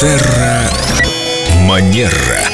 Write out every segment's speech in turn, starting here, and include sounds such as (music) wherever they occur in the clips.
Терра Манера.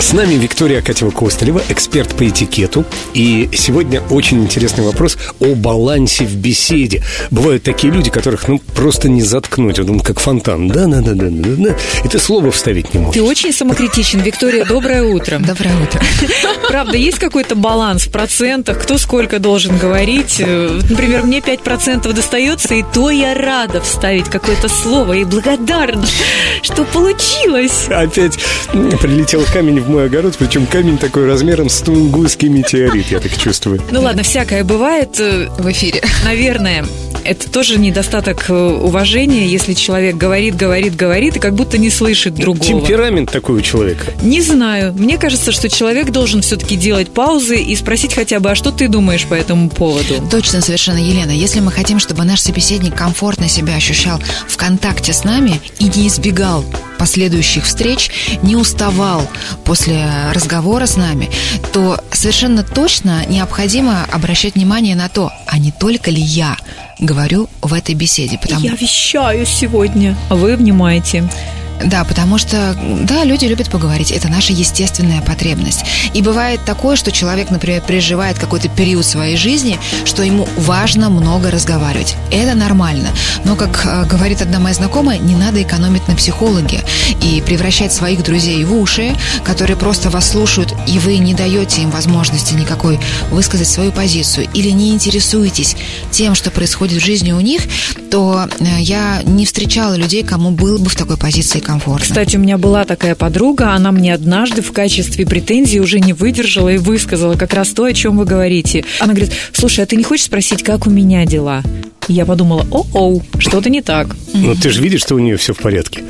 С нами Виктория Акатьева-Костылева, эксперт по этикету. И сегодня очень интересный вопрос о балансе в беседе. Бывают такие люди, которых ну просто не заткнуть. Вот он как фонтан. Да-да-да-да-да. И ты слово вставить не можешь. Ты очень самокритичен, Виктория. Доброе утро. Доброе утро. (laughs) Правда, есть какой-то баланс в процентах? Кто сколько должен говорить? Э, Например, мне 5% достается, и то я рада вставить какое-то слово и благодарна, (laughs) что получилось. Опять прилетел камень в мой огород, причем камень такой размером с тунгусский метеорит, я так чувствую. Ну ладно, всякое бывает. Э, В эфире. (laughs) Наверное, это тоже недостаток э, уважения, если человек говорит, говорит, говорит, и как будто не слышит другого. Темперамент такой у человека. Не знаю. Мне кажется, что человек должен все-таки делать паузы и спросить хотя бы, а что ты думаешь по этому поводу? Точно, совершенно, Елена. Если мы хотим, чтобы наш собеседник комфортно себя ощущал в контакте с нами и не избегал последующих встреч, не уставал после разговора с нами, то совершенно точно необходимо обращать внимание на то, а не только ли я говорю в этой беседе. Потому... Я вещаю сегодня, а вы внимаете. Да, потому что, да, люди любят поговорить. Это наша естественная потребность. И бывает такое, что человек, например, переживает какой-то период своей жизни, что ему важно много разговаривать. Это нормально. Но, как э, говорит одна моя знакомая, не надо экономить на психологе и превращать своих друзей в уши, которые просто вас слушают, и вы не даете им возможности никакой высказать свою позицию или не интересуетесь тем, что происходит в жизни у них, то э, я не встречала людей, кому было бы в такой позиции комфортно. Кстати, у меня была такая подруга, она мне однажды в качестве претензии уже не выдержала и высказала как раз то, о чем вы говорите. Она говорит, слушай, а ты не хочешь спросить, как у меня дела? И я подумала, о-оу, что-то не так. Но ты же видишь, что у нее все в порядке.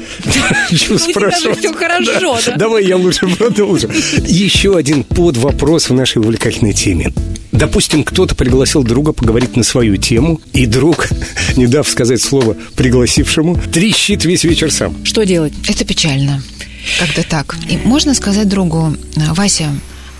Чего спрашивать? все хорошо, да? Давай я лучше (laughs) продолжу. Еще один подвопрос в нашей увлекательной теме. Допустим, кто-то пригласил друга поговорить на свою тему, и друг, (laughs) не дав сказать слово пригласившему, трещит весь вечер сам. Что делать? Это печально, когда так. И можно сказать другу, Вася,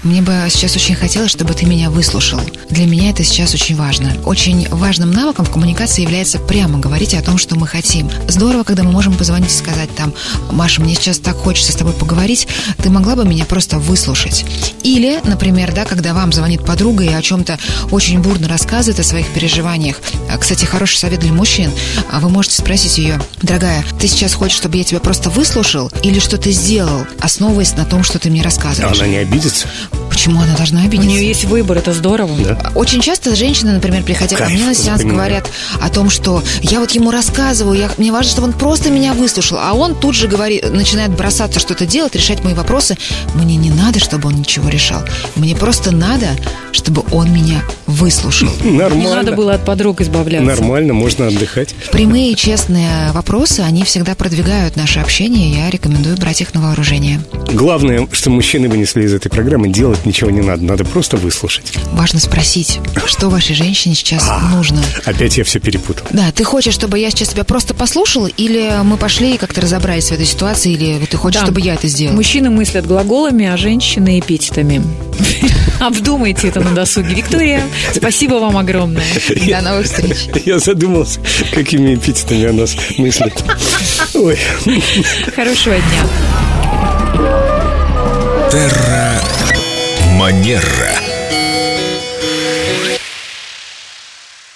мне бы сейчас очень хотелось, чтобы ты меня выслушал. Для меня это сейчас очень важно. Очень важным навыком в коммуникации является прямо говорить о том, что мы хотим. Здорово, когда мы можем позвонить и сказать там, Маша, мне сейчас так хочется с тобой поговорить, ты могла бы меня просто выслушать. Или, например, да, когда вам звонит подруга и о чем-то очень бурно рассказывает о своих переживаниях. А, Кстати, хороший совет для мужчин. А Вы можете спросить ее, дорогая, ты сейчас хочешь, чтобы я тебя просто выслушал или что ты сделал, основываясь на том, что ты мне рассказываешь? Она не обидится? Почему она должна У обидеться? нее есть выбор, это здорово. Да. Очень часто женщины, например, приходя ко Кайф, мне на сеанс, понимаю. говорят о том, что я вот ему рассказываю, я, мне важно, чтобы он просто меня выслушал, а он тут же говорит, начинает бросаться что-то делать, решать мои вопросы. Мне не надо, чтобы он ничего решал. Мне просто надо, чтобы он меня выслушал. (laughs) Не Нормально. надо было от подруг избавляться. Нормально, можно отдыхать. Прямые и честные вопросы, они всегда продвигают наше общение, я рекомендую брать их на вооружение. Главное, что мужчины вынесли из этой программы, делать ничего не надо, надо просто выслушать. Важно спросить, что вашей женщине сейчас нужно. Опять я все перепутал. Да, ты хочешь, чтобы я сейчас тебя просто послушала, или мы пошли и как-то разобрались в этой ситуации, или ты хочешь, Да. чтобы я это сделала? Мужчины мыслят глаголами, а женщины эпитетами. (laughs) Обдумайте это на досуге. Виктория, спасибо вам огромное. До новых встреч. Я задумался, какими эпитетами о нас мыслят. Ой. Хорошего дня. Терра Манера.